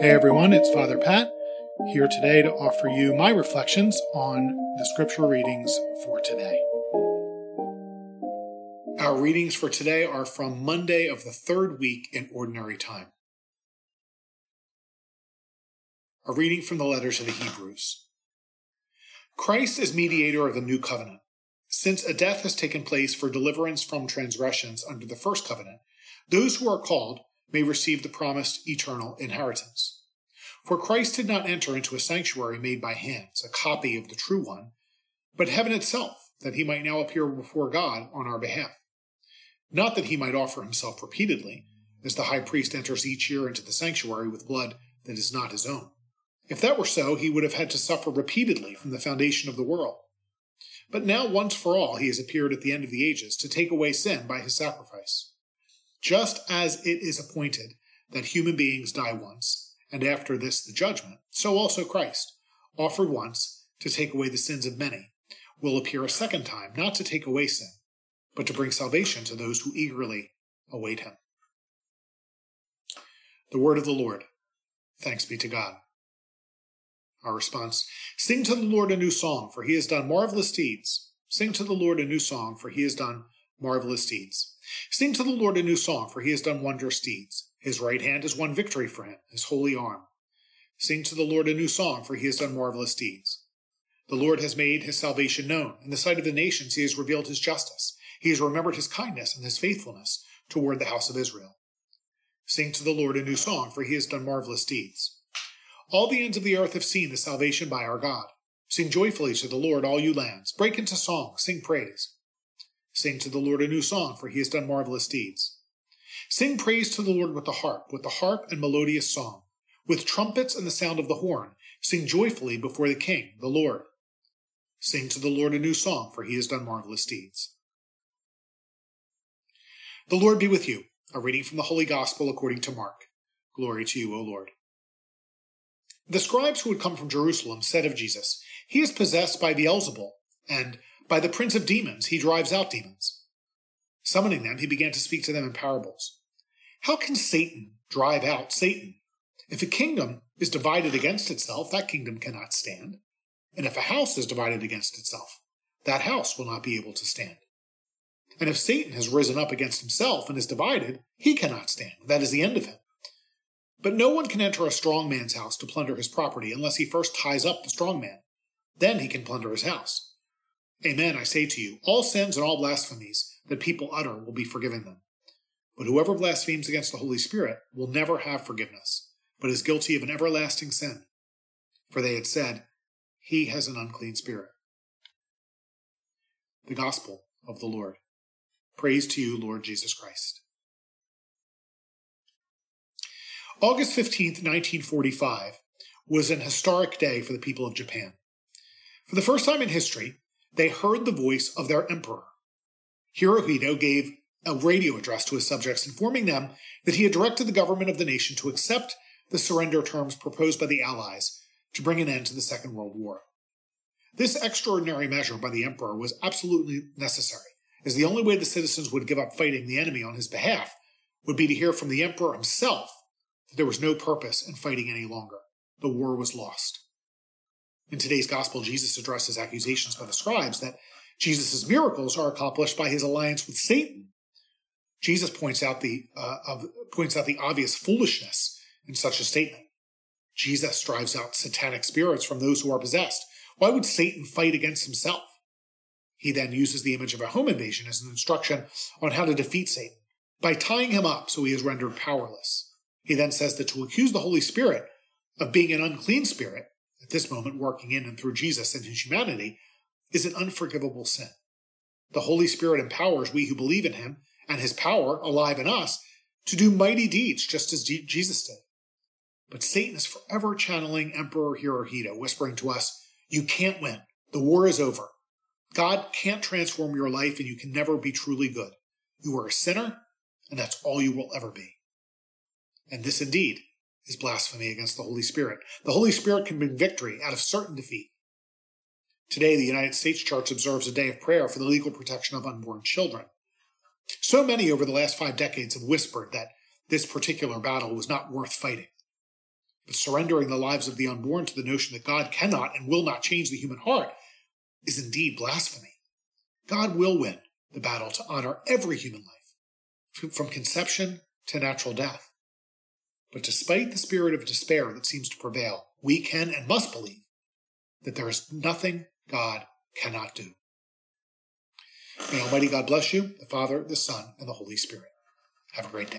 Hey everyone, it's Father Pat here today to offer you my reflections on the scripture readings for today. Our readings for today are from Monday of the third week in Ordinary Time. A reading from the letter to the Hebrews. Christ is mediator of the new covenant. Since a death has taken place for deliverance from transgressions under the first covenant, those who are called may receive the promised eternal inheritance. For Christ did not enter into a sanctuary made by hands, a copy of the true one, but heaven itself, that he might now appear before God on our behalf. Not that he might offer himself repeatedly, as the high priest enters each year into the sanctuary with blood that is not his own. If that were so, he would have had to suffer repeatedly from the foundation of the world. But now, once for all, he has appeared at the end of the ages to take away sin by his sacrifice. Just as it is appointed that human beings die once, and after this the judgment, so also Christ, offered once to take away the sins of many, will appear a second time, not to take away sin, but to bring salvation to those who eagerly await him. The word of the Lord. Thanks be to God. Our response Sing to the Lord a new song, for he has done marvelous deeds. Sing to the Lord a new song, for he has done marvelous deeds. Sing to the Lord a new song, for he has done wondrous deeds. His right hand has won victory for him, his holy arm. Sing to the Lord a new song, for he has done marvelous deeds. The Lord has made his salvation known. In the sight of the nations, he has revealed his justice. He has remembered his kindness and his faithfulness toward the house of Israel. Sing to the Lord a new song, for he has done marvelous deeds. All the ends of the earth have seen the salvation by our God. Sing joyfully to the Lord, all you lands. Break into song, sing praise. Sing to the Lord a new song, for he has done marvelous deeds. Sing praise to the Lord with the harp, with the harp and melodious song. With trumpets and the sound of the horn, sing joyfully before the King, the Lord. Sing to the Lord a new song, for he has done marvelous deeds. The Lord be with you. A reading from the Holy Gospel according to Mark. Glory to you, O Lord. The scribes who had come from Jerusalem said of Jesus, He is possessed by Beelzebul, and by the prince of demons, he drives out demons. Summoning them, he began to speak to them in parables. How can Satan drive out Satan? If a kingdom is divided against itself, that kingdom cannot stand. And if a house is divided against itself, that house will not be able to stand. And if Satan has risen up against himself and is divided, he cannot stand. That is the end of him. But no one can enter a strong man's house to plunder his property unless he first ties up the strong man. Then he can plunder his house. Amen, I say to you, all sins and all blasphemies that people utter will be forgiven them. But whoever blasphemes against the Holy Spirit will never have forgiveness, but is guilty of an everlasting sin. For they had said, He has an unclean spirit. The Gospel of the Lord. Praise to you, Lord Jesus Christ. August 15th, 1945, was an historic day for the people of Japan. For the first time in history, they heard the voice of their emperor. Hirohito gave a radio address to his subjects informing them that he had directed the government of the nation to accept the surrender terms proposed by the Allies to bring an end to the Second World War. This extraordinary measure by the emperor was absolutely necessary, as the only way the citizens would give up fighting the enemy on his behalf would be to hear from the emperor himself that there was no purpose in fighting any longer. The war was lost. In today's gospel, Jesus addresses accusations by the scribes that Jesus' miracles are accomplished by his alliance with Satan. Jesus points out the uh, of, points out the obvious foolishness in such a statement. Jesus drives out satanic spirits from those who are possessed. Why would Satan fight against himself? He then uses the image of a home invasion as an instruction on how to defeat Satan by tying him up so he is rendered powerless. He then says that to accuse the Holy Spirit of being an unclean spirit this moment working in and through Jesus and his humanity, is an unforgivable sin. The Holy Spirit empowers we who believe in him and his power alive in us to do mighty deeds just as Jesus did. But Satan is forever channeling Emperor Hirohito, whispering to us, You can't win. The war is over. God can't transform your life and you can never be truly good. You are a sinner, and that's all you will ever be. And this indeed is blasphemy against the Holy Spirit. The Holy Spirit can bring victory out of certain defeat. Today, the United States Church observes a day of prayer for the legal protection of unborn children. So many over the last five decades have whispered that this particular battle was not worth fighting. But surrendering the lives of the unborn to the notion that God cannot and will not change the human heart is indeed blasphemy. God will win the battle to honor every human life, from conception to natural death. But despite the spirit of despair that seems to prevail, we can and must believe that there is nothing God cannot do. May Almighty God bless you, the Father, the Son, and the Holy Spirit. Have a great day.